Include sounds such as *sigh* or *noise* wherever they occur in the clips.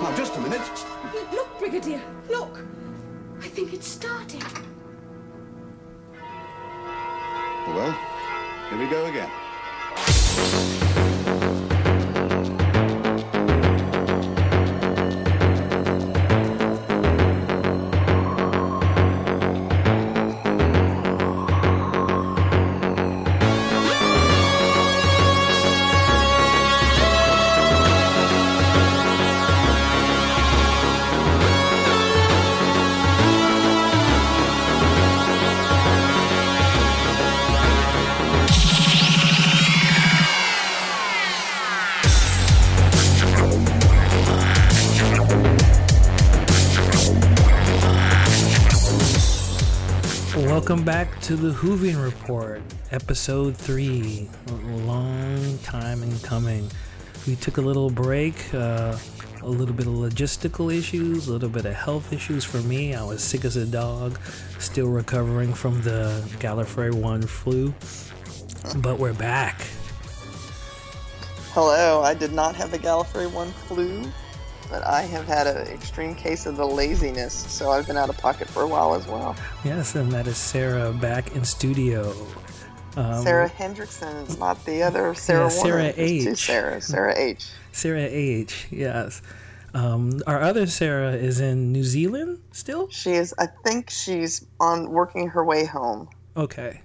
Now, just a minute. Look, Brigadier, look. I think it's starting. Well, here we go again. Back to the Whovian Report, episode three. A long time in coming. We took a little break, uh, a little bit of logistical issues, a little bit of health issues for me. I was sick as a dog, still recovering from the Gallifrey 1 flu. But we're back. Hello, I did not have the Gallifrey 1 flu, but I have had an extreme case of the laziness, so I've been out of pocket for a while as well. Yes, and that is Sarah back in studio. Um, Sarah Hendrickson is not the other Sarah Yeah, Warner. Sarah Two H. Sarah, Sarah H. Sarah H. Yes. Um, our other Sarah is in New Zealand still? She is, I think she's on working her way home. Okay.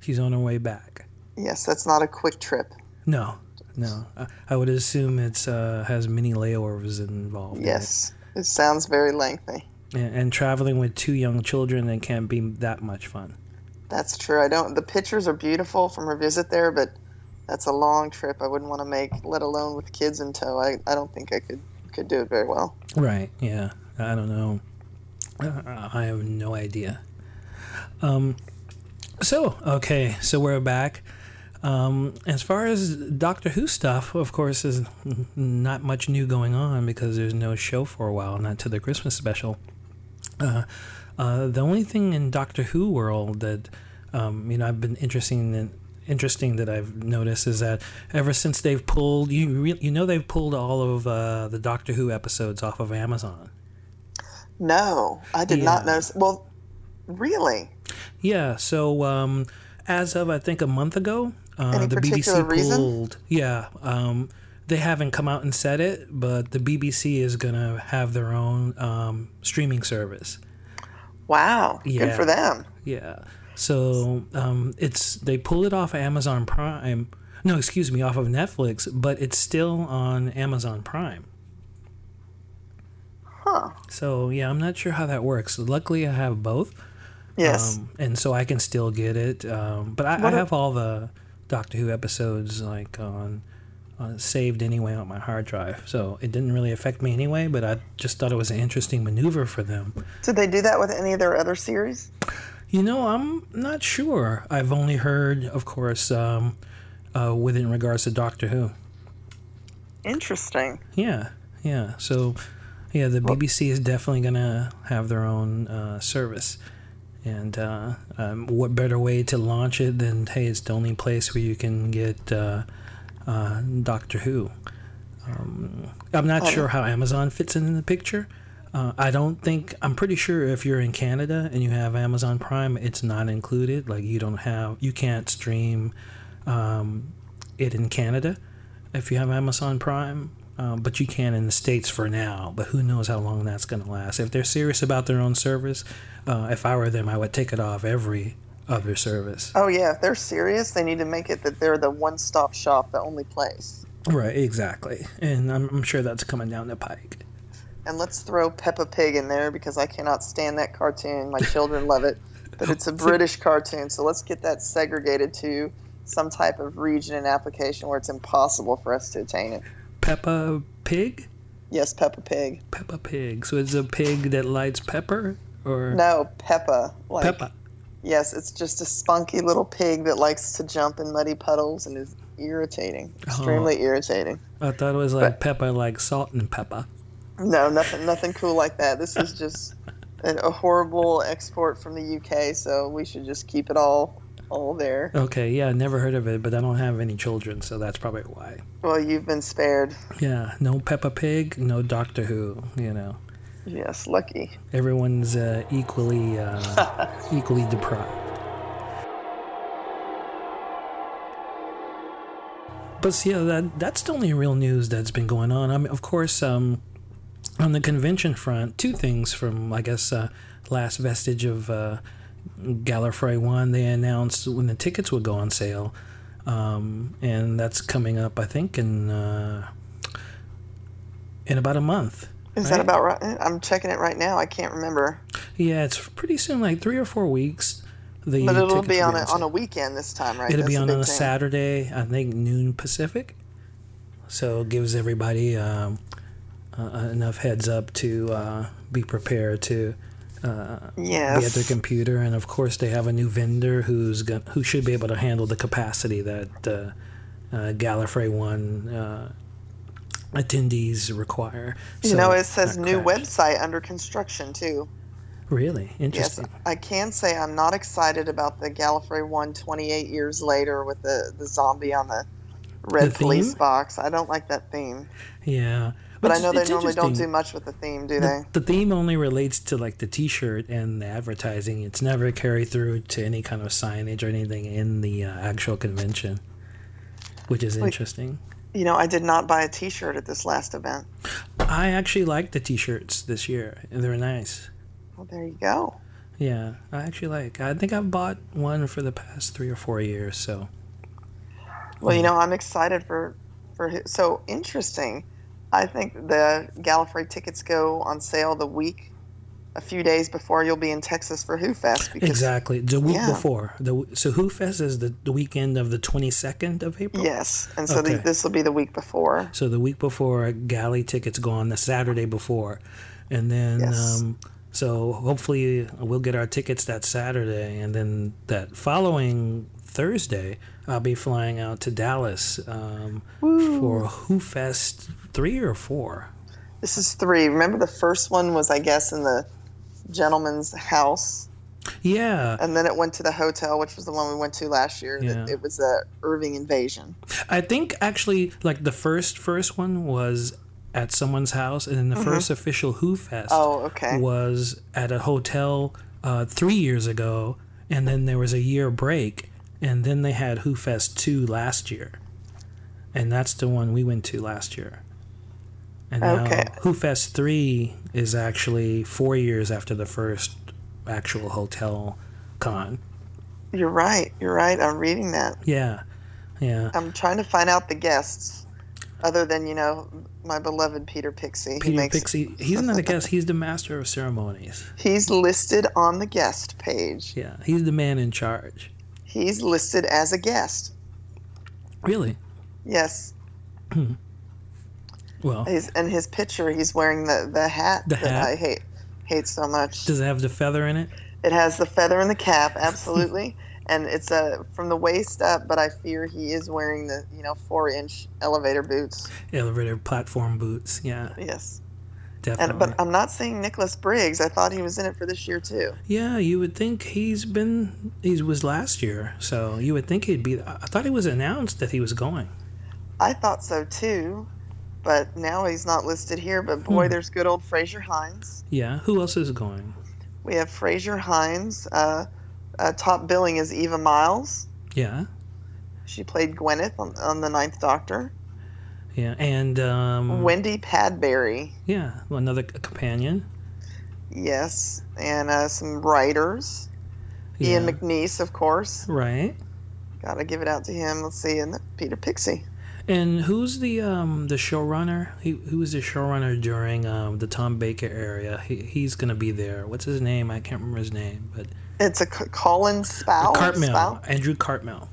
She's on her way back. Yes, that's not a quick trip. No, no. I, I would assume it's uh, has many layovers involved. in it. Yes, it sounds very lengthy. And, and traveling with two young children, it can't be that much fun. That's true. I don't. The pictures are beautiful from her visit there, but that's a long trip. I wouldn't want to make, let alone with kids in tow. I, I don't think I could could do it very well. Right. Yeah. I don't know. Uh, I have no idea. Um. So okay. So we're back. Um, as far as Doctor Who stuff, of course, is not much new going on because there's no show for a while, not to the Christmas special. Uh, uh, the only thing in Doctor Who world that um, you know I've been interesting in, interesting that I've noticed is that ever since they've pulled you re- you know they've pulled all of uh, the Doctor Who episodes off of Amazon. No, I did not Yeah. notice. Well, really? Yeah, so um, as of I think a month ago, uh, the BBC reason? pulled. Yeah, um, they haven't come out and said it, but the BBC is gonna have their own um, streaming service. Wow. Good for them. Yeah, so um, it's they pulled it off Amazon Prime. No, excuse me, off of Netflix, but it's still on Amazon Prime. Huh. So yeah, I'm not sure how that works. Luckily, I have both. Yes. Um, and so I can still get it. Um, but I, I have all the Doctor Who episodes like on, on saved anyway on my hard drive, so it didn't really affect me anyway. But I just thought it was an interesting maneuver for them. Did they do that with any of their other series? You know, I'm not sure. I've only heard, of course, um, uh, with in regards to Doctor Who. Interesting. Yeah, yeah. So, yeah, the BBC is definitely gonna have their own uh, service, and uh, um, what better way to launch it than hey, it's the only place where you can get uh, uh, Doctor Who. Um, I'm not Oh. sure how Amazon fits in the picture. Uh, I don't think I'm pretty sure if you're in Canada and you have Amazon Prime, it's not included. Like you don't have, you can't stream um, it in Canada if you have Amazon Prime, um, but you can in the states for now. But who knows how long that's going to last? If they're serious about their own service, uh, if I were them, I would take it off every other service. Oh yeah, if they're serious, they need to make it that they're the one-stop shop, the only place. Right, exactly, and I'm, I'm sure that's coming down the pike. And let's throw Peppa Pig in there because I cannot stand that cartoon. My children love it, but it's a *laughs* British cartoon, so let's get that segregated to some type of region and application where it's impossible for us to attain it. Peppa Pig, Yes, Peppa Pig. Peppa Pig. So it's a pig that lights pepper, or No, Peppa. Like, Peppa. Yes, it's just a spunky little pig that likes to jump in muddy puddles and is irritating, extremely oh. irritating. I thought it was like Peppa, like salt and pepper. No, nothing, nothing cool like that. This is just a, a horrible export from the UK, so we should just keep it all hole there. Okay, yeah, never heard of it, but I don't have any children, so that's probably why. Well, you've been spared. Yeah, no Peppa Pig, no Doctor Who. You know, Yes, lucky. everyone's uh, equally uh, *laughs* equally deprived. But yeah, that that's the only real news that's been going on. I mean, of course, um, on the convention front, two things from I guess uh, last vestige of uh, Gallifrey One. They announced when the tickets would go on sale, um, and that's coming up. I think in uh, in about a month. Is right? that about right? I'm checking it right now. I can't remember. Yeah, it's pretty soon, like three or four weeks. The But it'll be on a, on a weekend this time, right? It'll That's be on big on a. Saturday, I think noon Pacific. So it gives everybody um, uh, enough heads up to uh, be prepared to uh, be at their computer, and of course they have a new vendor who's gon- who should be able to handle the capacity that uh, uh, Gallifrey One uh, attendees require. You know, it says new website under construction too. Really Yes, interesting. I can say I'm not excited about the Gallifrey one 28 years later with the, the zombie on the red The police box. I don't like that theme. Yeah, But I know they normally don't do much with the theme, do they? the, the theme only relates to like the t-shirt and the advertising it's never carried through to any kind of signage or anything in the uh, actual convention which is interesting You know, I did not buy a T-shirt at this last event. i actually like the t-shirts this year they're nice Well, there you go. yeah i actually like i think i've bought one for the past three or four years so Well, you know, I'm excited for for so interesting. I think the Gallifrey tickets go on sale the week, a few days before you'll be in Texas for Who Fest. Because, exactly the week Yeah. before the so who fest is the, the weekend of the 22nd of april Yes, and so the, Okay. this will be the week before. So the week before, galley tickets go on the Saturday before, and then Yes. um, so hopefully we'll get our tickets that Saturday, and then that following Thursday, I'll be flying out to Dallas um, for Who Fest three or four. This is three. Remember, the first one was, I guess, in the gentleman's house, Yeah, and then it went to the hotel, which was the one we went to last year. Yeah. It, was a Irving invasion. I think actually like the first first one was at someone's house, and then the first official Who Fest. Mm-hmm. Oh, okay. was at a hotel uh, three years ago, and then there was a year break, and then they had Who Fest 2 last year. And that's the one we went to last year. And now Okay. Who Fest 3 is actually four years after the first actual hotel con. You're right. You're right. I'm reading that. Yeah. Yeah. I'm trying to find out the guests, other than you know my beloved Peter Pixie. he Peter makes, Pixie, he's not a guest, he's the master of ceremonies. He's listed on the guest page. Yeah, he's the man in charge. He's listed as a guest. Really? Yes. Hmm. Well, He's in his picture. He's wearing the the hat The that hat? I hate hate so much. does it have the feather in it? It has the feather in the cap, *laughs* absolutely, and it's uh, from the waist up. But I fear he is wearing the you know four inch elevator boots. Elevator platform boots. Yeah, Yes, definitely. and but I'm not seeing Nicholas Briggs. I thought he was in it for this year too. Yeah, you would think he's been. He was last year, so you would think he'd be. I thought it was announced that he was going. I thought so too, but now he's not listed here. But boy, Hmm. there's good old Fraser Hines. Yeah, who else is going? We have Fraser Hines. Uh, uh, top billing is Eva Myles. Yeah, She played Gwyneth on, on the Ninth Doctor. yeah, and um, Wendy Padbury. yeah, another companion. Yes, and uh, some writers. Yeah, Ian McNeice, of course. right. Got to give it out to him. Let's see, and Peter Pixie. And who's the um the showrunner? He who was the showrunner during um the Tom Baker area? He, he's gonna be there. What's his name? I can't remember his name, but It's a C- Colin Spau. Cartmel? Andrew Cartmel.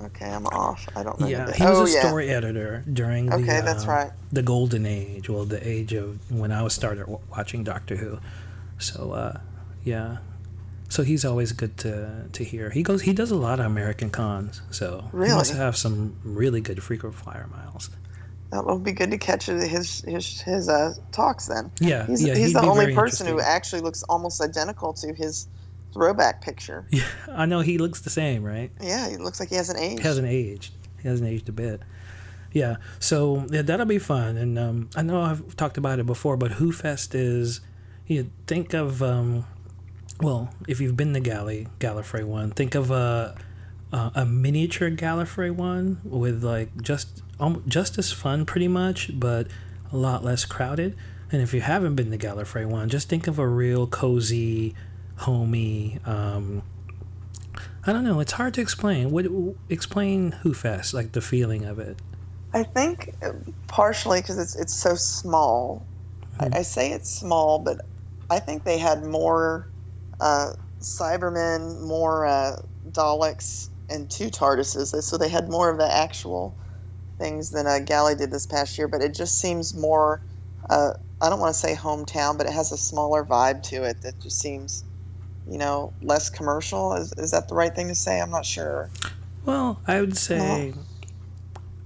Okay, I'm off. I don't know. Yeah, he was oh, a yeah. story editor during the Okay, that's uh, right. the golden age, well, the age of when I was started w- watching Doctor Who. So, uh, yeah, so he's always good to to hear. He goes, he does a lot of American cons, so he must have some really good frequent flyer miles. That will be good to catch his his his uh, talks then. Yeah, He's, yeah, he's the only person who actually looks almost identical to his throwback picture. *laughs* Yeah, I know he looks the same, right? Yeah, he looks like he hasn't aged. He hasn't aged. He hasn't aged a bit. Yeah, so yeah, that'll be fun. And um, I know I've talked about it before, but Who Fest is you think of um, well, if you've been to Galley Gallifrey one, think of a a, a miniature Gallifrey one with like just um, just as fun, pretty much, but a lot less crowded. And if you haven't been to Gallifrey one, just think of a real cozy, homey. Um, I don't know. It's hard to explain. What explain Who Fest, like the feeling of it. I think uh, partially because it's it's so small. Hmm. I, I say it's small, but I think they had more uh, Cybermen, more uh, Daleks, and two TARDISes. So they had more of the actual things than uh, Galley did this past year. But it just seems more. Uh, I don't want to say hometown, but it has a smaller vibe to it that just seems, you know, less commercial. Is, is that the right thing to say? I'm not sure. Well, I would say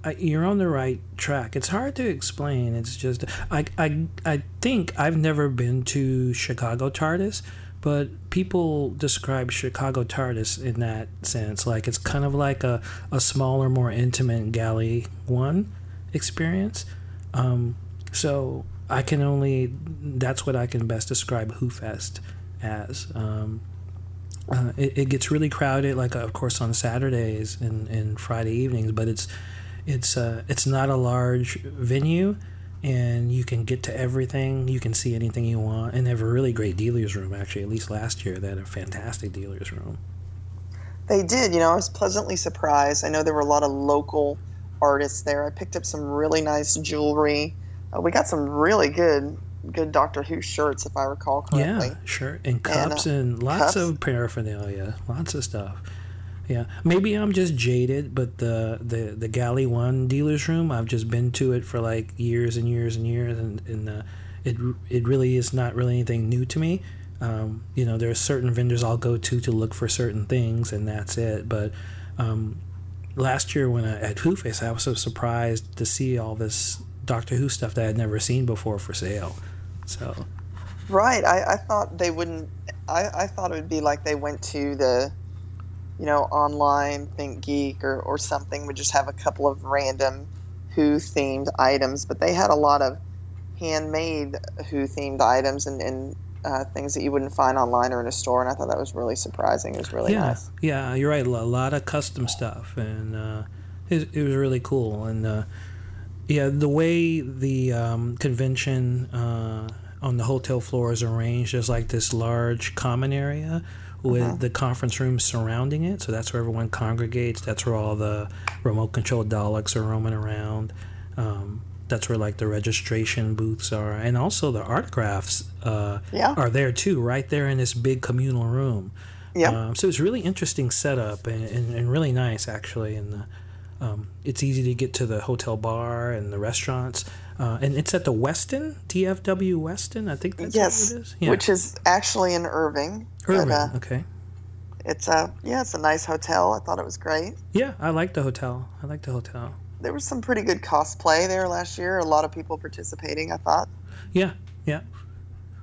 I, you're on the right track. It's hard to explain. It's just I I I think I've never been to Chicago TARDIS, but people describe Chicago TARDIS in that sense. Like it's kind of like a, a smaller, more intimate Galley One experience. Um, so I can only that's what I can best describe Who Fest as. Um, uh, it, it gets really crowded, like of course on Saturdays and, and Friday evenings, but it's it's uh, it's not a large venue, and you can get to everything. You can see anything you want, and they have a really great dealers room. Actually, at least last year they had a fantastic dealers room. They did. You know, I was pleasantly surprised. I know there were a lot of local artists there. I picked up some really nice jewelry. Uh, we got some really good good Doctor Who shirts, if I recall correctly. Yeah, sure, and cups uh, and, lots cups. of paraphernalia, lots of stuff. Yeah, maybe I'm just jaded, but the the the Galley One dealers room, I've just been to it for like years and years and years, and and uh, it it really is not really anything new to me. Um, you know, there are certain vendors I'll go to to look for certain things, and that's it. But um, last year when I, at Who Fest, I was so surprised to see all this Doctor Who stuff that I'd never seen before for sale. So Right. I, I thought they wouldn't. I, I thought it would be like they went to the, you know, online Think Geek or, or something, would just have a couple of random Who themed items. But they had a lot of handmade Who themed items and, and uh, things that you wouldn't find online or in a store. And I thought that was really surprising. It was really yeah, nice. yeah, you're right. A lot of custom stuff, and uh, it, it was really cool. And uh, yeah, the way the um, convention uh, on the hotel floor is arranged, there's like this large common area with the conference room surrounding it. So that's where everyone congregates. That's where all the remote controlled Daleks are roaming around. Um, that's where like the registration booths are, and also the art crafts uh, Yeah. are there too, right there in this big communal room. Yeah. Um, so it's really interesting setup and, and, and really nice actually. And the, um, it's easy to get to the hotel bar and the restaurants. Uh, and it's at the Westin, DFW Westin. I think that's yes. what it is. Yeah. Which is actually in Irving. But, uh, okay. it's a yeah, it's a nice hotel. I thought it was great. Yeah, I like the hotel. I like the hotel. There was some pretty good cosplay there last year. A lot of people participating. I thought. Yeah, yeah.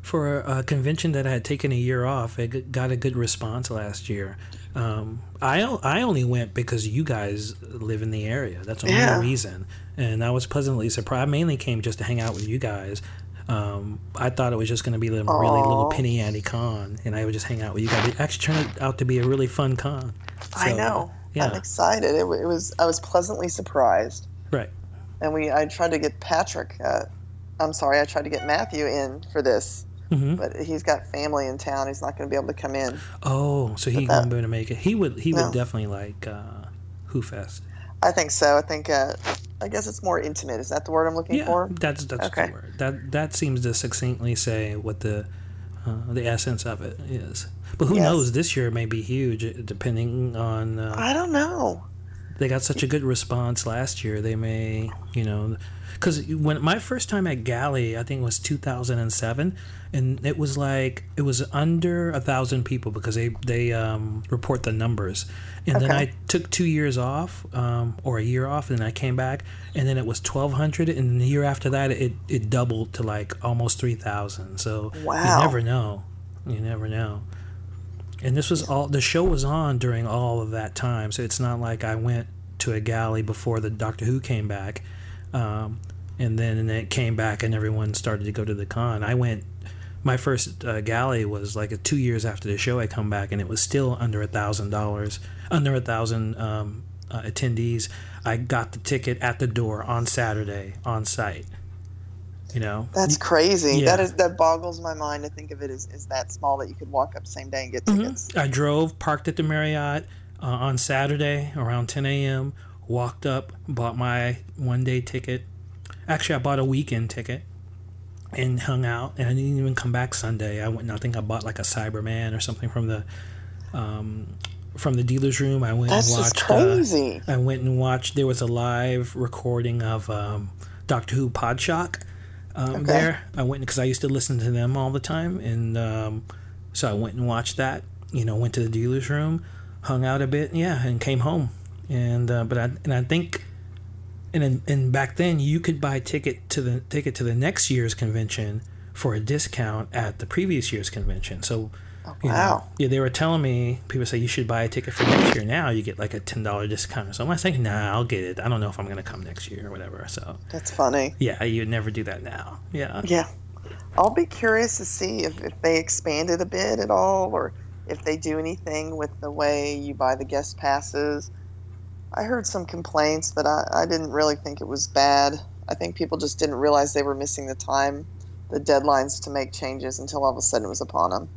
For a convention that I had taken a year off, it got a good response last year. Um, I only went because you guys live in the area. That's the only Yeah. reason, and I was pleasantly surprised. I mainly came just to hang out with you guys. Um, I thought it was just going to be a really little penny ante con, and I would just hang out with you guys. It actually turned out to be a really fun con. I So, know. Yeah. I'm excited. It, it was. I was pleasantly surprised. Right. And we. I tried to get Patrick. Uh, I'm sorry. I tried to get Matthew in for this, hmm but he's got family in town. He's not going to be able to come in. Oh, so he won't be able to make it. He would. He No. would definitely like uh, Who Fest. I think so. I think. Uh, I guess it's more intimate. Is that the word I'm looking Yeah, for? that's that's Okay. the word. That that seems to succinctly say what the uh, the essence of it is. But who Yes. knows? This year may be huge, uh, depending on. Uh, I don't know. they got such a good response last year. They may, you know, because when my first time at Galley, I think it was 2007, and it was like it was under a thousand people because they they um, report the numbers, and then I took two years off um, or a year off, and then I came back, and then it was 1,200, and the year after that it it doubled to like almost 3,000. So Wow. you never know, you never know. and this was all the show was on during all of that time, so it's not like I went to a galley before the Doctor Who came back, um, and then and it came back and everyone started to go to the con. I went. My first uh, galley was like a two years after the show. I come back and it was still under a thousand dollars, under a thousand um, uh, attendees. I got the ticket at the door on Saturday on site. You know, That's crazy. Yeah. That is that boggles my mind to think of it as, as that small that you could walk up same day and get tickets. I drove, parked at the Marriott uh, on Saturday around 10 a.m., walked up, bought my one day ticket. Actually, I bought a weekend ticket and hung out, and I didn't even come back Sunday. I went, I think I bought like a Cyberman or something from the. Um, from the dealer's room, I went That's and just watched. uh, crazy. I went and watched. There was a live recording of um, Doctor Who Podshock um, Okay. there. I went because I used to listen to them all the time, and um, so I went and watched that. You know, went to the dealer's room, hung out a bit, yeah, and came home. And uh, but I and I think, and and back then you could buy ticket to the ticket to the next year's convention for a discount at the previous year's convention. So. you know, wow. yeah, they were telling me people say you should buy a ticket for next year. Now you get like a ten dollar discount. So I'm like, nah, I'll get it. I don't know if I'm gonna come next year or whatever. So That's funny. yeah, you'd never do that now. Yeah, Yeah. I'll be curious to see if, if they expand it a bit at all or if they do anything with the way you buy the guest passes. I heard some complaints, but I, I didn't really think it was bad. I think people just didn't realize they were missing the time, the deadlines to make changes until all of a sudden it was upon them.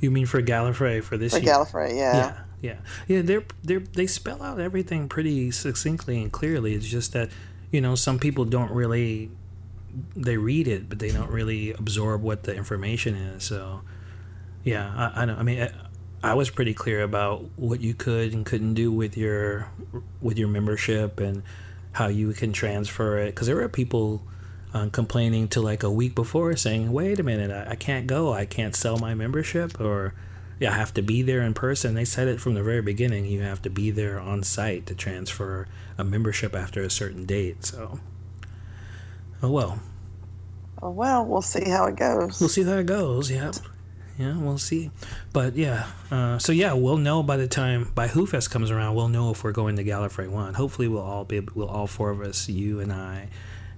you mean for Gallifrey for this For year? Gallifrey, yeah. yeah, yeah, yeah. They're they they spell out everything pretty succinctly and clearly. It's just that you know some people don't really they read it, but they don't really absorb what the information is. So yeah, I, I know. I mean. I, was pretty clear about what you could and couldn't do with your with your membership and how you can transfer it. Because there were people um, complaining to like a week before saying wait a minute I, I can't go. I can't sell my membership or yeah, i have to be there in person. They said it from the very beginning you have to be there on site to transfer a membership after a certain date so. Oh well. Oh, well, we'll see how it goes. we'll see how it goes yeah yeah we'll see but yeah uh, so yeah we'll know by the time by who fest comes around we'll know if we're going to gallifrey one hopefully we'll all be we'll all four of us you and i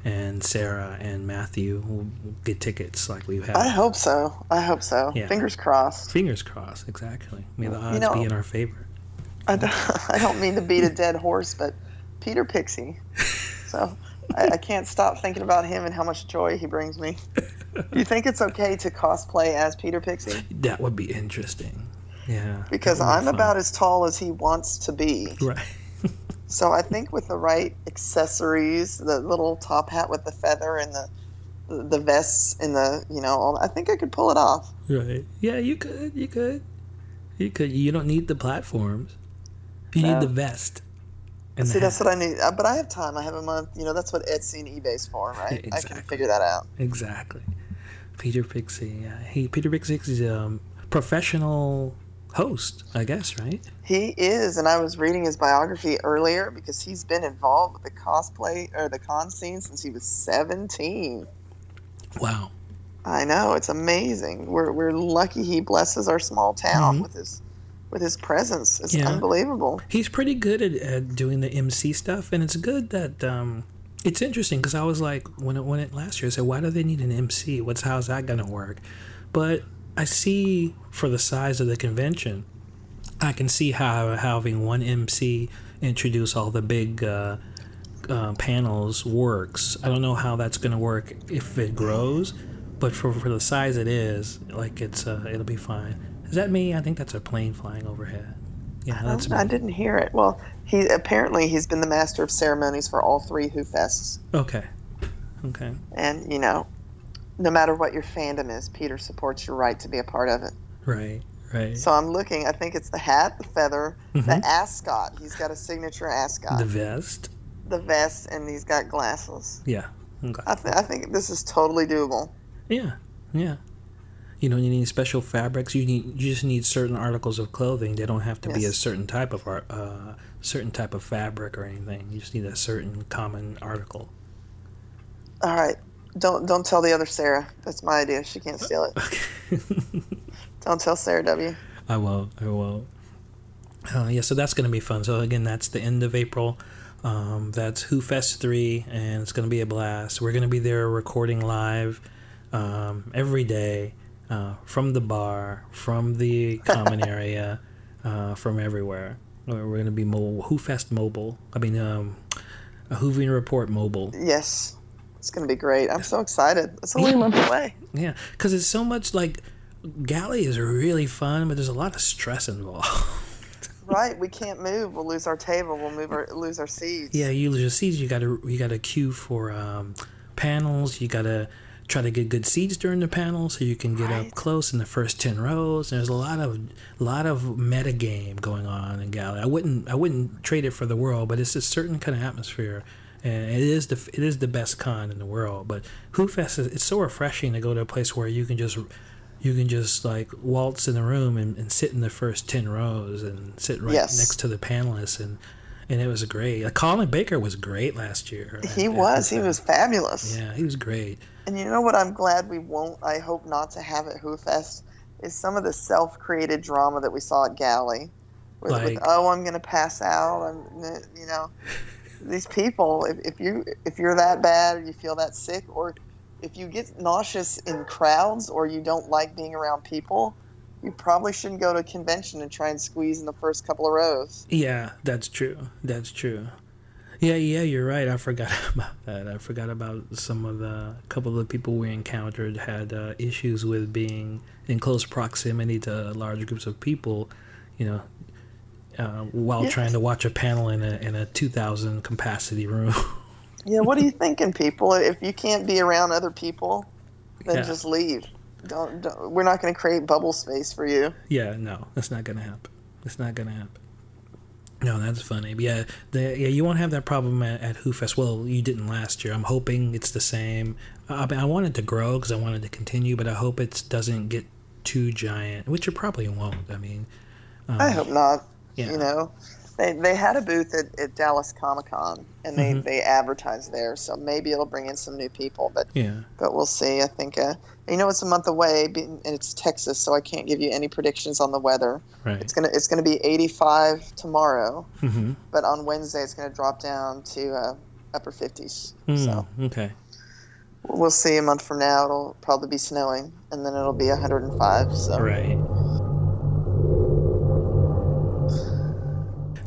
and sarah and matthew will get tickets like we've had I hope so. I hope so. Yeah. Fingers crossed. fingers crossed exactly may the odds know- be in our favor I don't, *laughs* I don't mean to beat a dead horse, but Peter Pixie. So I, I can't stop thinking about him and how much joy he brings me. *laughs* Do you think it's okay to cosplay as Peter Pixie? that would be interesting. Yeah. Because be I'm fun. about as tall as he wants to be. right. So I think with the right accessories, the little top hat with the feather and the the vests and the you know, all, I think I could pull it off. right. Yeah you could you could. You could. You don't need the platforms. You need the vest and See, that's what I need. Uh, But I have time. I have a month. You know, that's what Etsy and eBay's for, right? *laughs* I can Exactly. figure that out. Exactly. Peter Pixie. Yeah. He Peter Pixie's a um, professional host, I guess, right? He is, and I was reading his biography earlier because he's been involved with the cosplay or the con scene since he was 17. Wow. I know it's amazing. We're we're lucky he blesses our small town Mhm. with his with his presence. It's Yeah. unbelievable. He's pretty good at, at doing the MC stuff, and it's good that um, it's interesting because I was like, when it when it last year, I said, why do they need an MC? What's how's that gonna work? But I see for the size of the convention, I can see how having one MC introduce all the big uh, uh, panels works. I don't know how that's going to work if it grows, but for, for the size it is, like it's uh, it'll be fine. Is that me? I think that's a plane flying overhead. Yeah, that's me. I didn't hear it. Well, he apparently he's been the master of ceremonies for all three Who Fests, Okay. Okay. and you know, no matter what your fandom is, Peter supports your right to be a part of it. Right. Right. So I'm looking. I think it's the hat, the feather, Mhm. the ascot. He's got a signature ascot, the vest. the, vest. vest, and he's got glasses. Yeah. Okay. I, th- I think this is totally doable. Yeah. Yeah. You don't need any special fabrics. You need you just need certain articles of clothing. They don't have to be a certain type of art, uh, certain type of fabric or anything. You just need a certain common article. All right, don't don't tell the other Sarah. That's my idea. She can't steal it. Okay. *laughs* Don't tell Sarah W. I won't. I won't. Uh, yeah, so that's going to be fun. So again, that's the end of April. Um, that's Who Fest three, and it's going to be a blast. We're going to be there recording live um, every day uh, from the bar, from the common *laughs* area, uh, from everywhere. We're going to be mobile, Who Fest mobile. I mean, um, a Whovian Report mobile. Yes, it's gonna be great. I'm so excited. It's only a month away. Yeah, because it's so much like Galley is really fun, but there's a lot of stress involved. Right, we *laughs* can't move. We'll lose our table. We'll move our lose our seats. yeah, you lose your seats. You got to you got to queue for um, panels. You got to try to get good seats during the panel so you can get up close in the first ten rows. There's a lot of lot of meta game going on in Galley. I wouldn't I wouldn't trade it for the world, but it's a certain kind of atmosphere. And it is the it is the best con in the world, but Who Fest is it's so refreshing to go to a place where you can just you can just like waltz in the room and, and sit in the first 10 rows and sit right Yes. next to the panelists and and it was great colin baker was great last year He at- at was. He was fabulous. yeah he was great And you know what? I'm glad we won't. I hope not to have at Who Fest is some of the self-created drama that we saw at Galley, with, with oh, I'm gonna pass out. I'm, you know, these people. If, if you if you're that bad or you feel that sick, or if you get nauseous in crowds or you don't like being around people, you probably shouldn't go to a convention and try and squeeze in the first couple of rows. yeah that's true that's true yeah yeah you're right i forgot *laughs* about that i forgot about some of the couple of the people we encountered had uh, issues with being in close proximity to large groups of people you know uh, while trying to watch a panel in a in a 2000 capacity room *laughs* Yeah, what are you thinking, people? If you can't be around other people, then Yeah. just leave. Don't, don't. We're not going to create bubble space for you. Yeah, no, that's not gonna happen. It's not gonna happen. No, that's funny. But yeah, the, yeah, you won't have that problem at, at Who Well, you didn't last year. I'm hoping it's the same. I, I want it to grow because I want it to continue, but I hope it doesn't get too giant, which it probably won't. I mean, um, I hope not. yeah. You know, they they had a booth at, at Dallas Comic Con and they, Mhm. they advertised there, so maybe it'll bring in some new people. But yeah, but we'll see. I think uh, you know it's a month away, and it's Texas, so I can't give you any predictions on the weather. right. It's gonna it's gonna be 85 tomorrow, Mm-hmm. but on Wednesday it's gonna drop down to uh, upper 50s. So. Mm, okay. We'll see a month from now. It'll probably be snowing, and then it'll be 105. So Right.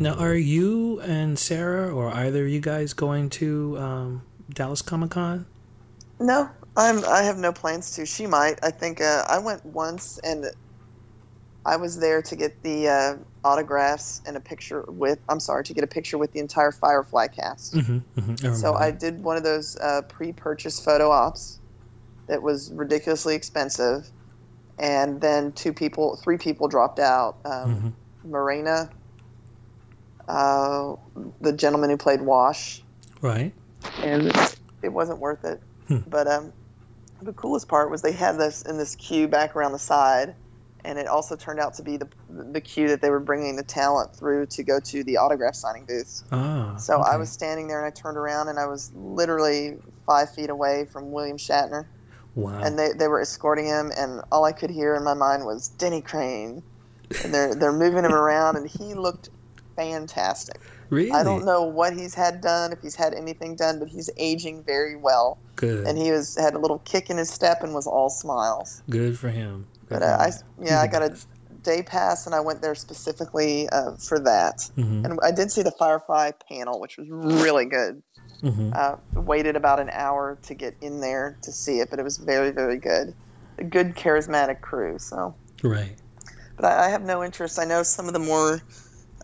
Now, are you and Sarah, or either of you guys, going to um, Dallas Comic Con? no, I'm. I have no plans to. She might. I think uh, I went once, and I was there to get the uh, autographs and a picture with. I'm sorry, to get a picture with the entire Firefly cast. Mm-hmm, mm-hmm. So I did one of those uh, pre-purchase photo ops that was ridiculously expensive, and then two people, three people dropped out. Um, Mhm. Morena, uh, the gentleman who played Wash, Right. and it wasn't worth it. Hmm. But um, the coolest part was they had this in this queue back around the side, and it also turned out to be the the queue that they were bringing the talent through to go to the autograph signing booths. Ah. So I was standing there and I turned around and I was literally five feet away from William Shatner, Wow. and they, they were escorting him, and all I could hear in my mind was Denny Crane, and they're they're moving him around, and he looked fantastic. really? I don't know what he's had done, if he's had anything done, but he's aging very well, Good. and he was had a little kick in his step and was all smiles. Good for him. Good But uh, I yeah, I got a day pass, and I went there specifically uh, for that. Mhm, And I did see the Firefly panel, which was really good. mhm. Uh, waited about an hour to get in there to see it, but it was very, very good. A good, charismatic crew. So, Right. but I, I have no interest. I know some of the more.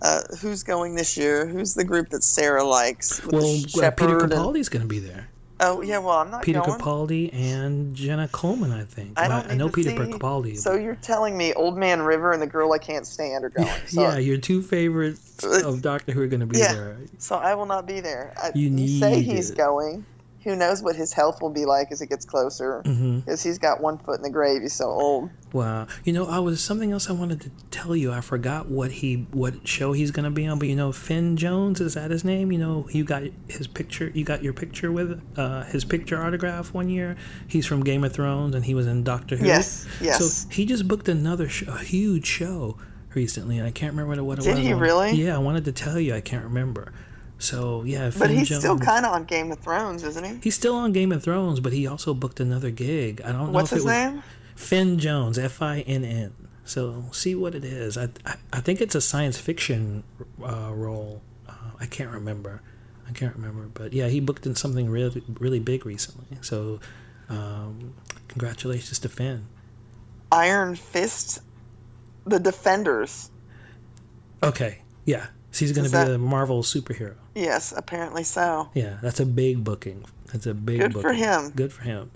Uh, who's going this year? Who's the group that Sarah likes? Well, uh, Peter Capaldi's going to be there. Oh yeah, well I'm not going. Peter going. Capaldi and Jenna Coleman, I think. I don't I know to Peter see- Capaldi. So you're telling me Old Man River and the Girl I Can't Stand are going? *laughs* So, yeah, your two favorites *laughs* of Doctor Who are going to be Yeah. there. so I will not be there. I, You you say he's it. going, who knows what his health will be like as it gets closer? Mm-hmm. Because he's got one foot in the grave. He's so old. Wow. You know, I was something else I wanted to tell you. I forgot what he what show he's gonna be on, but you know, Finn Jones is that his name? You know, you got his picture. You got your picture with uh, his picture autograph one year. He's from Game of Thrones, and he was in Doctor Who. Yes, yes. So he just booked another sh- a huge show recently, and I can't remember what it Did was. he really? Yeah, I wanted to tell you. I can't remember. So yeah, Finn But he's Jones. still kind of on Game of Thrones, isn't he? He's still on Game of Thrones, but he also booked another gig. I don't know What's if his it was name? Finn Jones, F I N N. So see what it is. I I, I think it's a science fiction uh, role. Uh, I can't remember. I can't remember, but yeah, he booked in something really really big recently. So um, congratulations to Finn. Iron Fist, The Defenders. Okay, yeah, so he's going to be that- a Marvel superhero. Yes, apparently so. Yeah, that's a big booking. That's a big Good for him. Good for him.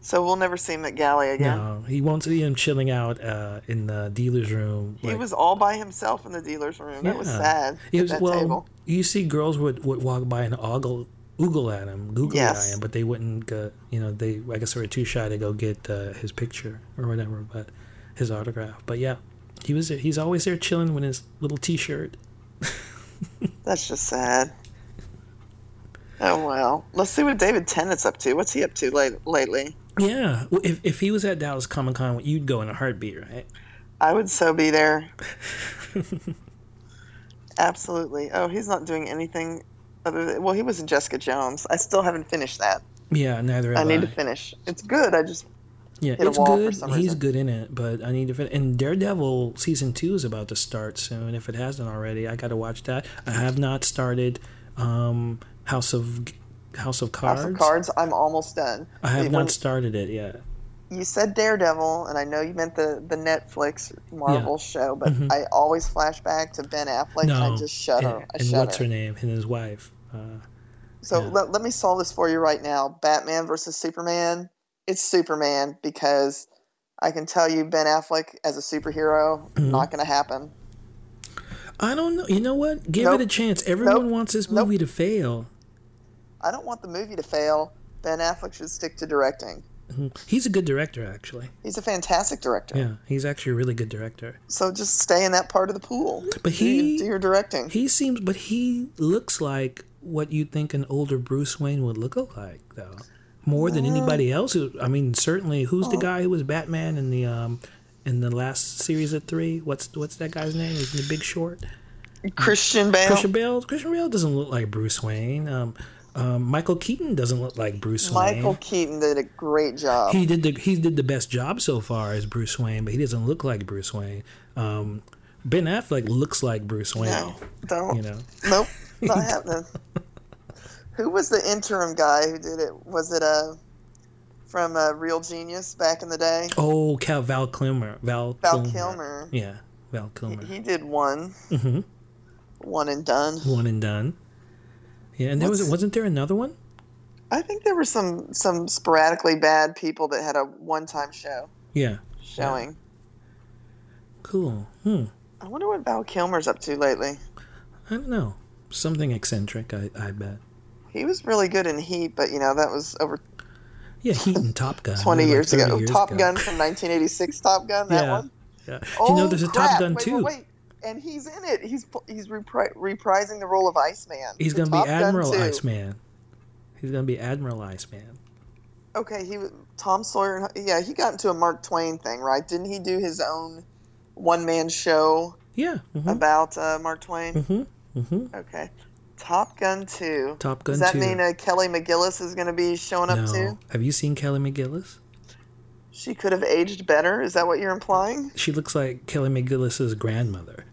So we'll never see him at Galley again. No, he won't see him chilling out uh, in the dealer's room. He like- was all by himself in the dealer's room. That was Yeah. sad. It at was, well, table. you see, girls would, would walk by and ogle, oogle at him, Google Yes. at him, but they wouldn't. Go, you know, they I guess they were too shy to go get uh, his picture or whatever, but his autograph. But yeah, he was. He's always there chilling with his little T-shirt. *laughs* That's just sad. Oh well. Let's see what David Tennant's up to. What's he up to late, lately? Yeah, if if he was at Dallas Comic Con, you'd go in a heartbeat, right? I would so be there. *laughs* Absolutely. Oh, he's not doing anything other than well, he was in Jessica Jones. I still haven't finished that. Yeah, neither I I. need to finish. It's good. I just Yeah, it's good. He's reason. good in it, but I need to. Fin- and Daredevil season two is about to start soon. If it hasn't already, I got to watch that. I have not started um, House of House of Cards. House of Cards. I'm almost done. I have When not started it yet. You said Daredevil, and I know you meant the the Netflix Marvel show, but Mhm. I always flash back to Ben Affleck, and I just shudder. and, and shudder. what's her name? And his wife. Uh, So Yeah. let, let me solve this for you right now. Batman versus Superman. It's Superman because I can tell you Ben Affleck as a superhero Mhm. not going to happen. I don't know. You know what? Give Nope. it a chance. Everyone Nope. wants this Nope. movie to fail. I don't want the movie to fail. Ben Affleck should stick to directing. Mhm. He's a good director, actually. He's a fantastic director. Yeah, he's actually a really good director. So just stay in that part of the pool. But Do he- do your directing. He seems, but he looks like what you think an older Bruce Wayne would look like, though. More than anybody else. Who, I mean, certainly. Who's the guy who was Batman in the um, in the last series of three? What's what's that guy's name? He's in the Big Short. Christian Bale. Christian Bale. Christian Bale doesn't look like Bruce Wayne. Um, um, Michael Keaton doesn't look like Bruce Wayne. Michael Keaton did a great job. He did the he did the best job so far as Bruce Wayne, but he doesn't look like Bruce Wayne. Um, ben Affleck looks like Bruce Wayne. no, don't. You know. Nope, not *laughs* happening. Who was the interim guy who did it? Was it uh, from a Real Genius back in the day? Oh, Cal Val Kilmer. Val, Val Kilmer. Kilmer. Yeah, Val Kilmer. He did one, Mm-hmm. one and done. One and done. Yeah, and there was What's- wasn't there another one? I think there were some some sporadically bad people that had a one time show Yeah. showing. Cool. Hmm. I wonder what Val Kilmer's up to lately. I don't know. Something eccentric, I, I bet. He was really good in Heat, but you know that was over Yeah, Heat and Top Gun. 20 years 30 ago. years Top ago. Gun from 1986. Top Gun, that Yeah. one. Yeah. Oh, you know there's a crap. Top Gun wait, too? Wait, wait. And he's in it. He's he's repri- reprising the role of Iceman. He's gonna be Admiral Iceman. He's gonna be Admiral Iceman. Okay, he Tom Sawyer. Yeah, he got into a Mark Twain thing, right? Didn't he do his own one man show Yeah. Mm-hmm. about uh, Mark Twain? Mm-hmm. Mm-hmm. Okay. Top Gun 2. Top Gun Does that 2. mean uh, Kelly McGillis is going to be showing up no. too? Have you seen Kelly McGillis? She could have aged better. Is that what you're implying? She looks like Kelly McGillis's grandmother.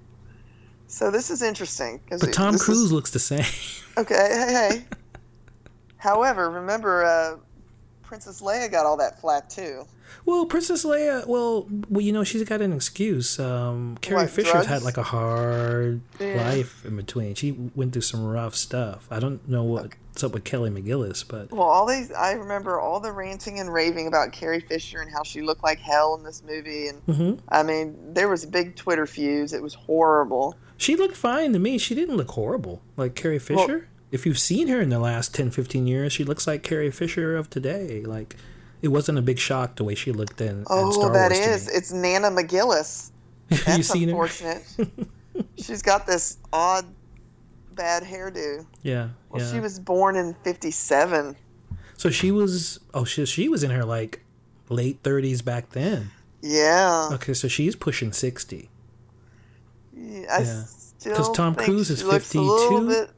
So this is interesting. But Tom this is- Cruise looks the same. *laughs* Okay, hey, hey. However, remember, uh, Princess Leia got all that flack too. Well, Princess Leia, well, well, you know, she's got an excuse. Um, Carrie What, Fisher's drugs? had like a hard Yeah. life in between. She went through some rough stuff. I don't know what's up with Kelly McGillis, but Well, all these, I remember all the ranting and raving about Carrie Fisher and how she looked like hell in this movie. And Mhm. I mean, there was a big Twitter fuse. It was horrible. she looked fine to me. She didn't look horrible like Carrie Fisher. if you've seen her in the last 10, 15 years, she looks like Carrie Fisher of today. Like, it wasn't a big shock the way she looked in, in Oh, Star that Wars is. It's Nana McGillis. Have *laughs* you seen her? unfortunate. *laughs* She's got this odd, bad hairdo. Yeah, Well, yeah. she was born in 57. so she was. Oh, she she was in her like late thirties back then. Yeah. Okay, so she's pushing sixty. Yeah, I Yeah. still 'Cause Tom Cruise is she looks A little 52. bit,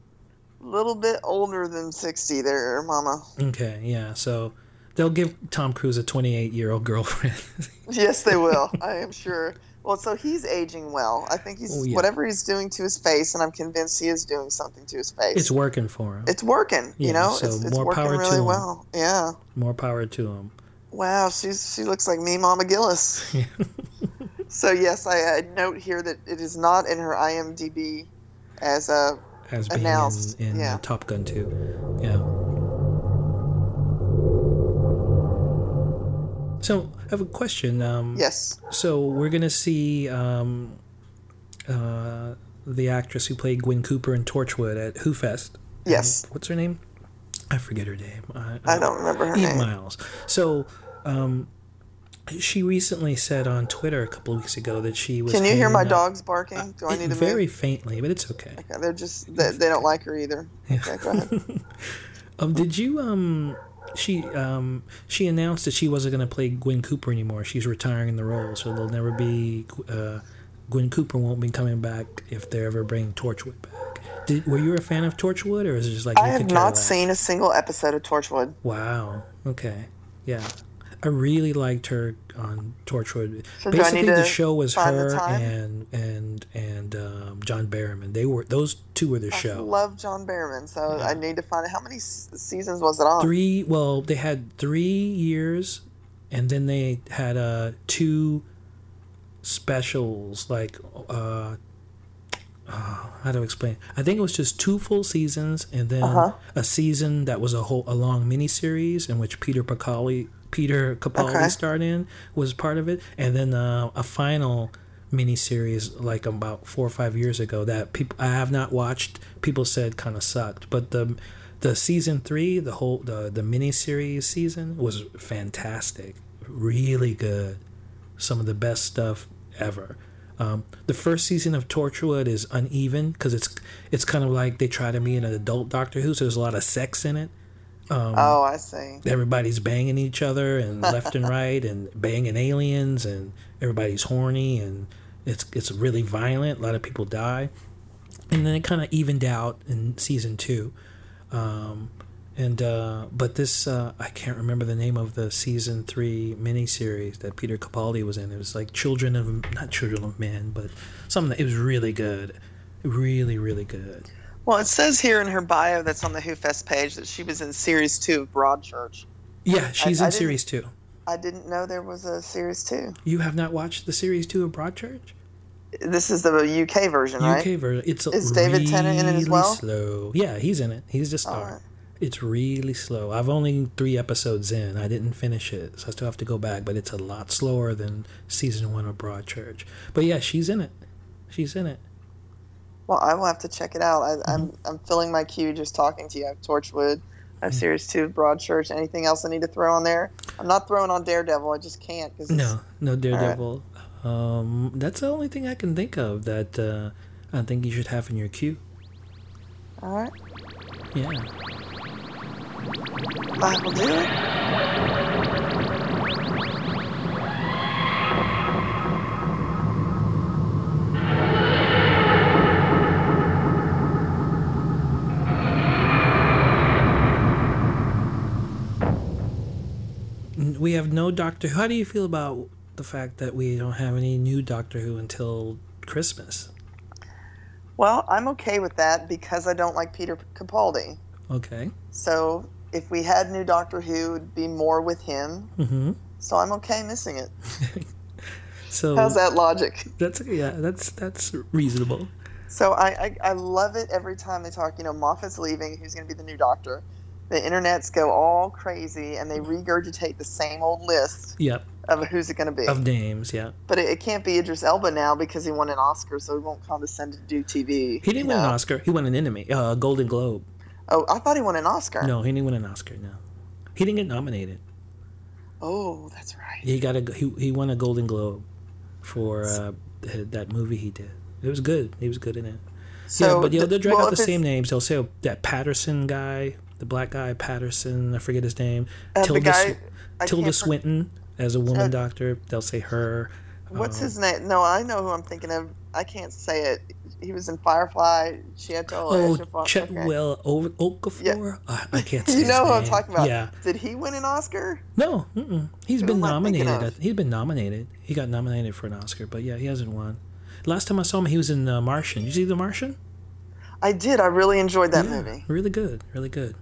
little bit older than 60 there, Mama. Okay, yeah. So they'll give Tom Cruise a twenty-eight year old girlfriend. *laughs* Yes, they will. I am sure. Well, so he's aging well. I think he's Oh, yeah. whatever he's doing to his face, and I'm convinced he is doing something to his face. it's working for him. It's working. Yeah, you know, so it's, it's more working power to really him. well. Yeah. More power to him. Wow, she's she looks like me, Mama Gillis. *laughs* so yes, I, I note here that it is not in her IMDb as a As being Announced, in, in yeah. Top Gun 2. Yeah. So I have a question. Um, yes. So we're gonna see um, uh, the actress who played Gwen Cooper in Torchwood at Who Fest. Yes. What's her name? I forget her name. I don't remember her Eve name. Myles. So, um, she recently said on Twitter a couple of weeks ago that she was. Can you hear my out- dogs barking? Do I need to very move? faintly, but it's okay. Okay, they're just they, they don't like her either. Okay, go ahead. *laughs* Um, did you um? She um she announced that she wasn't going to play Gwen Cooper anymore. She's retiring in the role, so there'll never be uh, Gwen Cooper won't be coming back if they're ever bringing Torchwood back. Did were you a fan of Torchwood, or is it just like I have not seen a single episode of Torchwood. Wow. Okay. Yeah. I really liked her on Torchwood. So Basically, the show was her and and and um, John Barrowman. They were those two were the I show. love John Barrowman, so I need to find out how many seasons was it on. three well they had three years and then they had uh two specials like uh uh, how to explain? I think it was just two full seasons, and then Uh-huh. a season that was a whole a long miniseries in which Peter Capaldi Peter Capaldi Okay. starred in was part of it, and then uh, a final miniseries like about four or five years ago that people I have not watched. People said kind of sucked, but the the season three, the whole the the miniseries season was fantastic, really good, some of the best stuff ever. Um, the first season of Torchwood is uneven because it's it's kind of like they try to be an adult Doctor Who, so there's a lot of sex in it. Oh, I see. Everybody's banging each other and left and *laughs* right, and banging aliens, and everybody's horny, and it's it's really violent. A lot of people die, and then it kind of evened out in season two. Um, and uh, but this uh, I can't remember the name of the season three miniseries that Peter Capaldi was in. It was like Children of not Children of Men, but something. That, it was really good, really really good. Well, it says here in her bio that's on the Who Fest page that she was in series two of Broadchurch. Yeah, she's I in didn't- series two. I didn't know there was a series two. You have not watched the series two of Broadchurch? This is the UK version, right? UK version. It's Is David Tennant in it as really well? Slow. Yeah, he's in it. He's the star. Alright. It's really slow. I've only three episodes in. I didn't finish it, so I still have to go back. But it's a lot slower than season one of Broadchurch. But yeah, she's in it. She's in it. Well, I will have to check it out. I, I'm Mm-hmm. I'm filling my queue just talking to you. I have Torchwood. I have series two of Broadchurch. Anything else I need to throw on there? I'm not throwing on Daredevil. I just can't because No, no Daredevil. Um, that's the only thing I can think of that uh, I think you should have in your queue. All right, Yeah. I will do it. Have no Doctor Who. How do you feel about the fact that we don't have any new Doctor Who until Christmas? Well, I'm okay with that because I don't like Peter Capaldi. Okay. So if we had new Doctor Who, it'd be more with him. Mm-hmm. So I'm okay missing it. *laughs* So How's that logic? That's yeah, that's that's reasonable. So I, I, I love it every time they talk. You know, Moffat's leaving. Who's going to be the new Doctor? The internets go all crazy and they regurgitate the same old list Yep, of who's it going to be. of names. Yeah, But it, it can't be Idris Elba now because he won an Oscar, so he won't condescend to do TV. he didn't win an? Oscar. He won an enemy, uh, Golden Globe. Oh, I thought he won an Oscar. No, he didn't win an Oscar. No, he didn't get nominated. Oh, that's right. He got a he, he won a Golden Globe for uh, that movie he did. It was good. He was good in it. So, yeah, but you know, they'll drag well, out the same names. They'll say oh, that Patterson guy, the black guy Patterson. I forget his name. Uh, Tilda, guy- Tilda can't for- Swinton as a woman Uh, doctor. They'll say her. What's Um, his name? No, I know who I'm thinking of. I can't say it. He was in Firefly. Chieto. Oh, Ejiofor- Chet okay. Okafor. I, I can't *laughs* say You know who I'm talking about. Yeah. Did he win an Oscar? No, mm-mm. he's Who been am I thinking nominated. He's been nominated. He got nominated for an Oscar, but yeah, he hasn't won. Last time I saw him, he was in uh, Martian. You see The Martian? I did. I really enjoyed that Yeah, movie. Really good. Really good.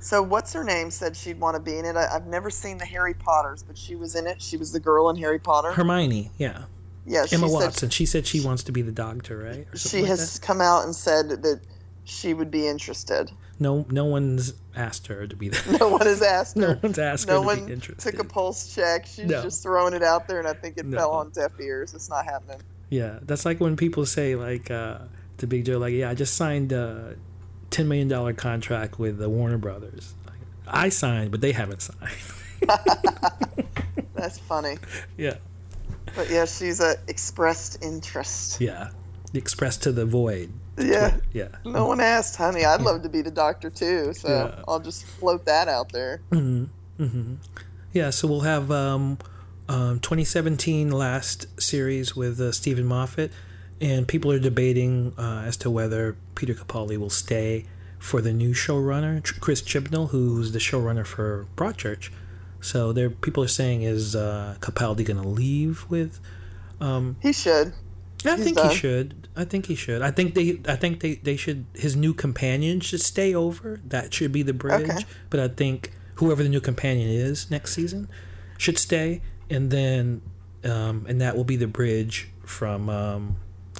So, what's her name? Said she'd want to be in it. I, I've never seen the Harry Potters, but she was in it. She was the girl in Harry Potter. Hermione, yeah. yeah, she Emma Watson. She said she wants to be the doctor, right? Or she like has come out and said that she would be interested. No, no one's asked her to be the. *laughs* No one has asked *laughs* her. no one's asked no her to one be interested. took a pulse check. She's No. just throwing it out there, and I think it No. fell on deaf ears. It's not happening. Yeah, that's like when people say like uh, to Big Joe, like, yeah, I just signed a ten million dollar contract with the Warner Brothers. I signed, but they haven't signed. *laughs* That's funny. yeah, But yeah, she's a expressed interest. yeah. Expressed to the void. Yeah. Yeah. No one asked, honey. I'd love to be the doctor too, so Yeah. I'll just float that out there. Yeah, so we'll have um, um, 2017 last series with uh, Steven Moffat, and people are debating uh, as to whether Peter Capaldi will stay for the new showrunner, Chris Chibnall, who's the showrunner for Broadchurch. So there, people are saying, is uh, Capaldi going to leave with? He should. I He's think done. he should. I think he should. I think they. I think they. They should. His new companion should stay over. That should be the bridge. Okay. But I think whoever the new companion is next season should stay, and then, um, and that will be the bridge from um,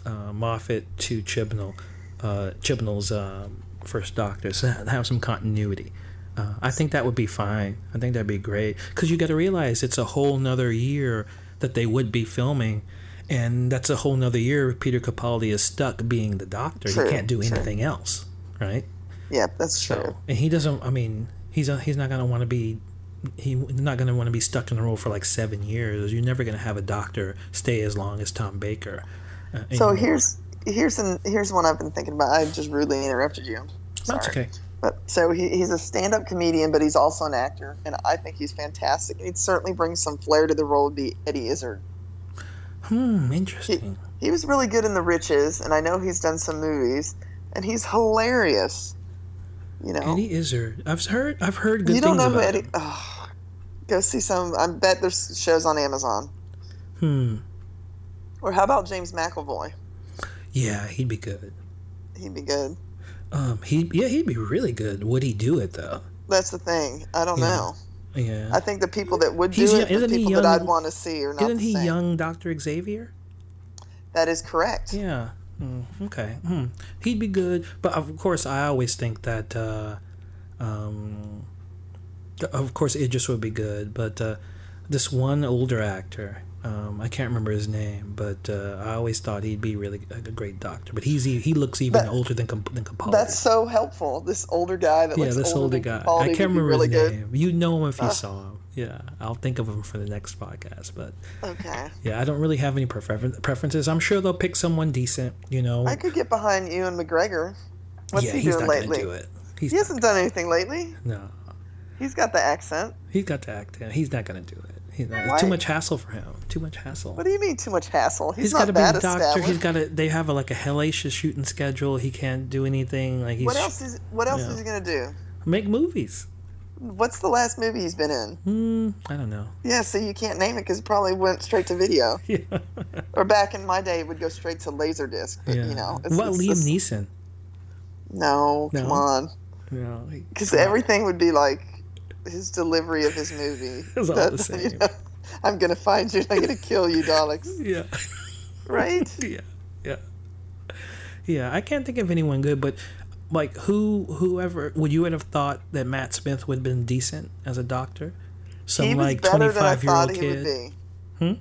uh, Moffat to Chibnall. Uh, Chibnall's um, first Doctor. So have some continuity. Uh, I think that would be fine. I think that'd be great because you got to realize it's a whole nother year that they would be filming, and that's a whole nother year. Peter Capaldi is stuck being the Doctor. True, he can't do true. anything else, right? Yeah, that's So, true. and he doesn't. I mean, he's a, he's not gonna want to be. He's not going to want to be stuck in the role for like seven years. You're never going to have a doctor stay as long as Tom Baker. Uh, So here's here's an here's one I've been thinking about. I just rudely interrupted you. Sorry. that's okay. But so he, he's a stand-up comedian, but he's also an actor, and I think he's fantastic. He'd certainly bring some flair to the role. of the Eddie Izzard. Hmm, interesting. He was really good in The Riches, and I know he's done some movies, and he's hilarious. You know, Eddie Izzard. I've heard. I've heard good you don't know who Eddie. Oh, go see some. I bet there's shows on Amazon. Hmm. Or how about James McAvoy? Yeah, he'd be good. He'd be good. Um, he yeah, he'd be really good. Would he do it though? That's the thing. I don't Yeah. know. Yeah. I think the people that would do He's it, young- the people that I'd want to see, are not Isn't he young Doctor Xavier? That is correct. Yeah. Mm, okay. Hmm. He'd be good, but of course, I always think that. Uh, um, of course, Idris would be good, but uh, this one older actor, um, I can't remember his name, but uh, I always thought he'd be really a a great doctor. But he's he looks even But- older than than Capaldi. That's so helpful. This older guy that yeah, looks this older older guy. Capaldi I can't remember really his good. name. You know him if you Ah. saw him. Yeah, I'll think of him for the next podcast. But Okay. yeah, I don't really have any prefer- preferences. I'm sure they'll pick someone decent. You know. I could get behind Ewan McGregor. What's yeah, he he's doing not lately? do it. He's He hasn't done anything lately. no. He's got the accent. He's got to act. He's not gonna do it. He's not, Why? it's too much hassle for him. Too much hassle. What do you mean too much hassle? He's, he's got to be the doctor. He's got to. They have a, like a hellacious shooting schedule. He can't do anything. Like he's what else is What else yeah. is he gonna do? make movies. What's the last movie he's been in? Hmm. I don't know. Yeah, so you can't name it because it probably went straight to video. *laughs* Yeah. Or back in my day, it would go straight to Laserdisc. But yeah. you know, what about Liam this- Neeson? No, No? come on, You know, he- because everything would be like his delivery of his movie. *laughs* It's all the same. I'm gonna find you. I'm gonna kill you, Daleks. *laughs* Yeah. Right? *laughs* yeah. Yeah. Yeah. I can't think of anyone good, but like who, whoever would you would have thought that Matt Smith would have been decent as a doctor? Some he was like twenty five year old kid. be. Hmm?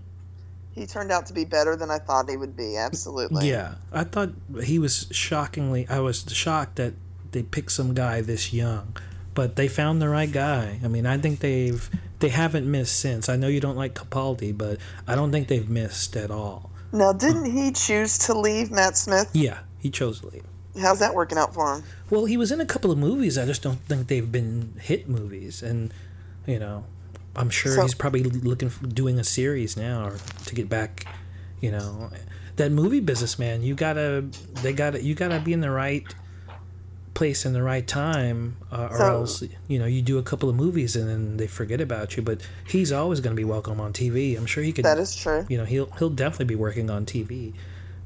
He turned out to be better than I thought he would be. Absolutely. Yeah, I thought he was shockingly. I was shocked that they picked some guy this young, but they found the right guy. I mean, I think they've they haven't missed since. I know you don't like Capaldi, but I don't think they've missed at all. Now, didn't he choose to leave Matt Smith? Yeah, he chose to leave. How's that working out for him? Well, he was in a couple of movies. I just don't think they've been hit movies, and you know, I'm sure So- he's probably looking for doing a series now or to get back. You know, that movie business, man. You gotta, they gotta, you gotta be in the right place in the right time, uh, or So- else you know you do a couple of movies and then they forget about you. But he's always going to be welcome on TV. I'm sure he could. That is true. You know, he'll he'll definitely be working on TV.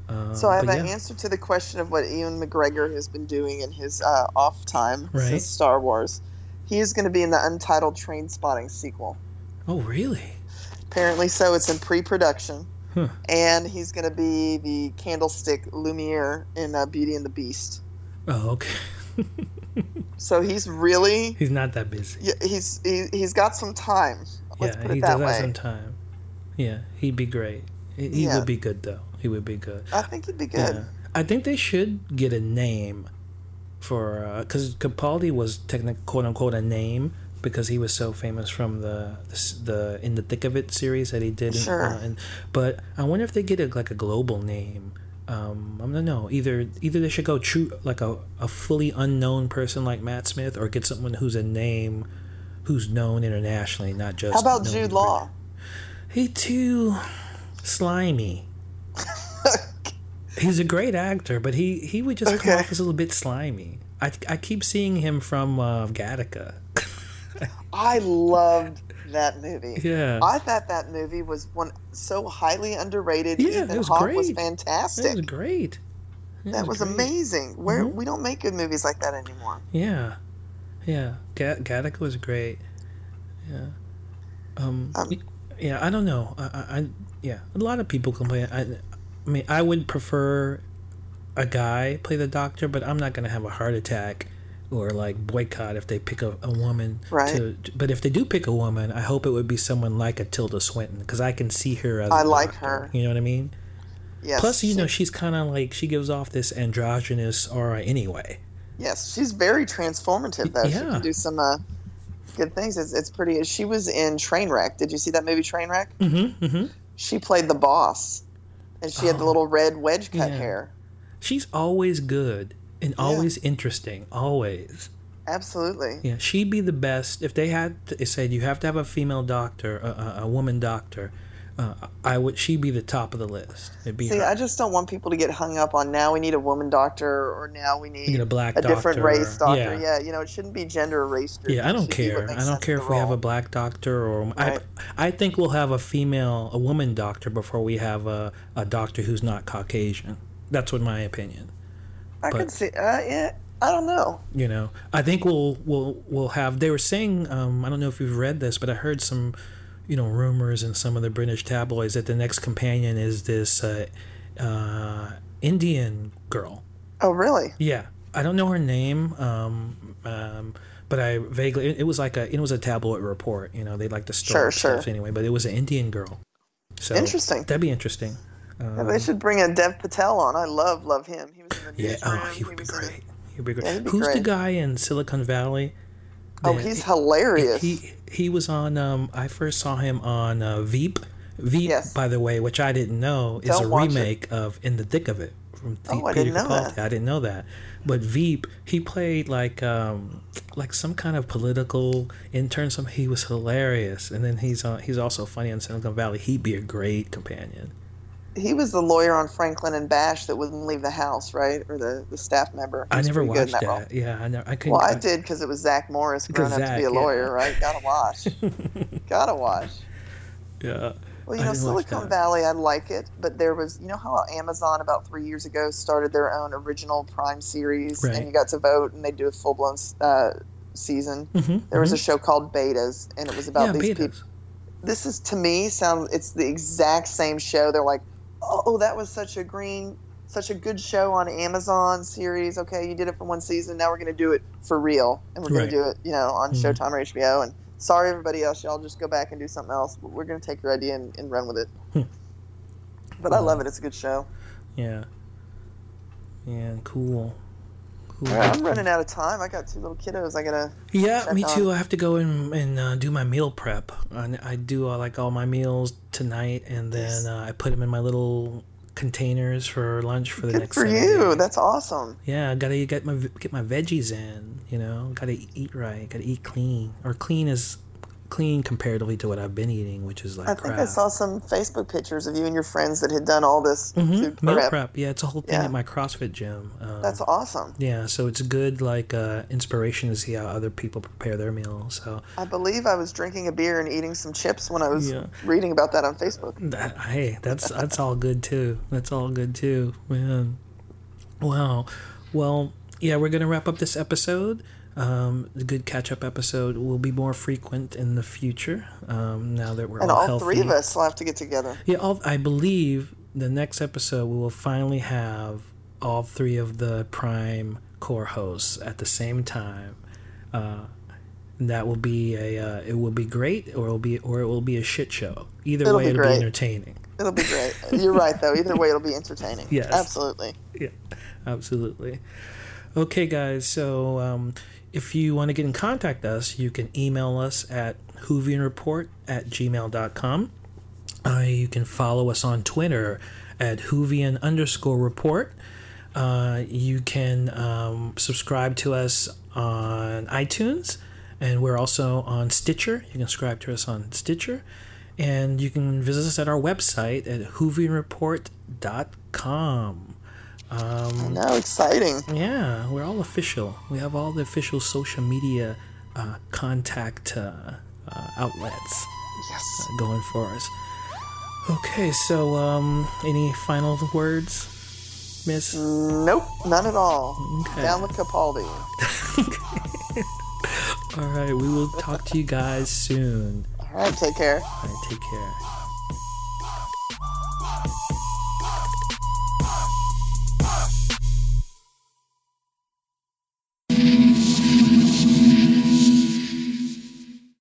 Uh, So I have an yeah. answer to the question of what Ewan McGregor has been doing in his uh, off time Right. since Star Wars. He is going to be in the Untitled Trainspotting sequel. Oh, really? Apparently, so it's in pre-production, Huh. and he's going to be the Candlestick Lumiere in uh, Beauty and the Beast. Oh, okay. So he's really He's not that busy. yeah, he's he, he's got some time. Let's yeah, put he it does that have way. some time. Yeah, he'd be great. He, he Yeah. would be good though. He would be good. I think he'd be good. Yeah. I think they should get a name for because Capaldi was technically quote unquote a name because he was so famous from the the, the in the thick of it series that he did. in- Sure. uh, and, but I wonder if they get a, like a global name. Um, I don't know. Either either they should go true like a, a fully unknown person like Matt Smith, or get someone who's a name who's known internationally, not just. How about Jude Law? He too slimy. *laughs* He's a great actor, but he he would just come off as a little bit slimy. I, I keep seeing him from uh, Gattaca. *laughs* I loved that movie. Yeah. I thought that movie was one so highly underrated. Yeah, Ethan it was Hawke was fantastic. That was great. That That was great. amazing. Where Mhm. we don't make good movies like that anymore. Yeah, yeah. Ga- Gattaca was great. Yeah. Um. Um, yeah. I don't know. I, I, I. Yeah. A lot of people complain. I. I mean, I would prefer a guy play the doctor, but I'm not gonna have a heart attack or like boycott if they pick a, a woman. Right. To, but if they do pick a woman, I hope it would be someone like a Tilda Swinton because I can see her as. I like doctor, her. You know what I mean? Yes. Plus, you know, she's kind of like she gives off this androgynous aura anyway. Yes, she's very transformative though. She can do some uh, good things. It's, it's pretty. She was in Trainwreck. Did you see that movie Trainwreck? Mm-hmm. Mm-hmm. She played the boss, and she had the Oh. little red wedge cut Yeah. hair. She's always good and Yeah. always interesting. Always. Absolutely. Yeah, she'd be the best if they had to, said you have to have a female doctor, a, a, a woman doctor. Uh, I would. She'd be the top of the list. It'd be See, her. I just don't want people to get hung up on now we need a woman doctor or now we need, need a black different doctor, race doctor. yeah. Yeah. you know, it shouldn't be gender or race. yeah, I don't should be what care. I don't care if we have a black doctor or Right. I. I think we'll have a female, a woman doctor before we have a, a doctor who's not Caucasian. That's what my opinion. I but- could see. Uh, yeah, I don't know. you know i think we'll we'll we'll have they were saying um i don't know if you've read this but i heard some you know rumors in some of the british tabloids that the next companion is this uh, uh indian girl Oh, really? yeah i don't know her name um um but I vaguely it, it was like a it was a tabloid report you know they like to store Sure, sure. stuff anyway but it was an Indian girl so Interesting. that'd be interesting Yeah, they should bring a Dev Patel on. I love love him. He was in the yeah newsroom. oh he would be was in the- great he'd be great Yeah, he'd be who's the guy in silicon valley Oh, he's hilarious. He he was on. Um, I first saw him on uh, Veep. Veep, Yes. by the way, which I didn't know, is Don't a watch it. remake of In the Thick of It from the, Oh, I Peter didn't know Capaldi. that. I didn't know that. But Veep, he played like um, like some kind of political intern. Some he was hilarious, and then he's uh, he's also funny on Silicon Valley. He'd be a great companion. He was the lawyer on Franklin and Bash that wouldn't leave the house, right? Or the, the staff member. I never watched in that. Yeah, I never. I couldn't. Well, I did because it was Zach Morris growing up to be a yeah. lawyer, right? Gotta watch. *laughs* Gotta watch. Yeah. Well, you I know, Silicon that. Valley, I like it, but there was, you know, how Amazon about three years ago started their own original Prime series, Right. and you got to vote, and they do a full blown uh, season. Mm-hmm, There was a show called Betas, and it was about yeah, these betas. people. This is to me sounds it's the exact same show. They're like, oh, that was such a green, such a good show on Amazon series. Okay, you did it for one season. Now we're going to do it for real, and we're Right. going to do it, you know, on Mhm. Showtime or HBO. And sorry, everybody else, y'all just go back and do something else. But we're going to take your idea and, and run with it. Hmm. but I love it. It's a good show. Yeah. Yeah, cool. Right, I'm running out of time. I got two little kiddos. I gotta. Yeah, me on. too. I have to go and, and uh, do my meal prep. I, I do uh, like all my meals tonight, and then uh, I put them in my little containers for lunch for the Good next. for you. days. That's awesome. Yeah, I gotta get my get my veggies in. You know, gotta eat right. Gotta eat clean, or clean is clean comparatively to what I've been eating, which is like I think crap. I saw some Facebook pictures of you and your friends that had done all this Mhm, food meal prep. prep. Yeah, it's a whole thing Yeah. at my CrossFit gym. Um, That's awesome. yeah, so it's good like uh, inspiration to see how other people prepare their meals. So I believe I was drinking a beer and eating some chips when I was Yeah. reading about that on Facebook. That, hey, that's that's all good too. That's all good too, man. Wow. Well, yeah, we're gonna wrap up this episode. Um, the good catch up episode will be more frequent in the future. Um, now that we're And all, all three of us will have to get together. Yeah, all, I believe the next episode we will finally have all three of the prime core hosts at the same time. Uh, that will be a uh, it will be great or it will be or it will be a shit show. Either It'll way, be it'll great. be entertaining. It'll be great. You're right, though. Either way, it'll be entertaining. *laughs* Yes. Absolutely. Yeah, absolutely. Okay, guys. So um, if you want to get in contact us, you can email us at whovianreport at gmail.com. Uh, you can follow us on Twitter at whovian underscore report. Uh, you can um, subscribe to us on iTunes, and we're also on Stitcher. You can subscribe to us on Stitcher. And you can visit us at our website at whovianreport.com. I know. Exciting. Yeah, we're all official. We have all the official social media uh, contact uh, uh, outlets Yes. going for us. Okay, so um, any final words, Miss? Nope. None at all. Okay. Down with Capaldi. *laughs* All right, we will talk to you guys soon. All right. Take care. All right, take care.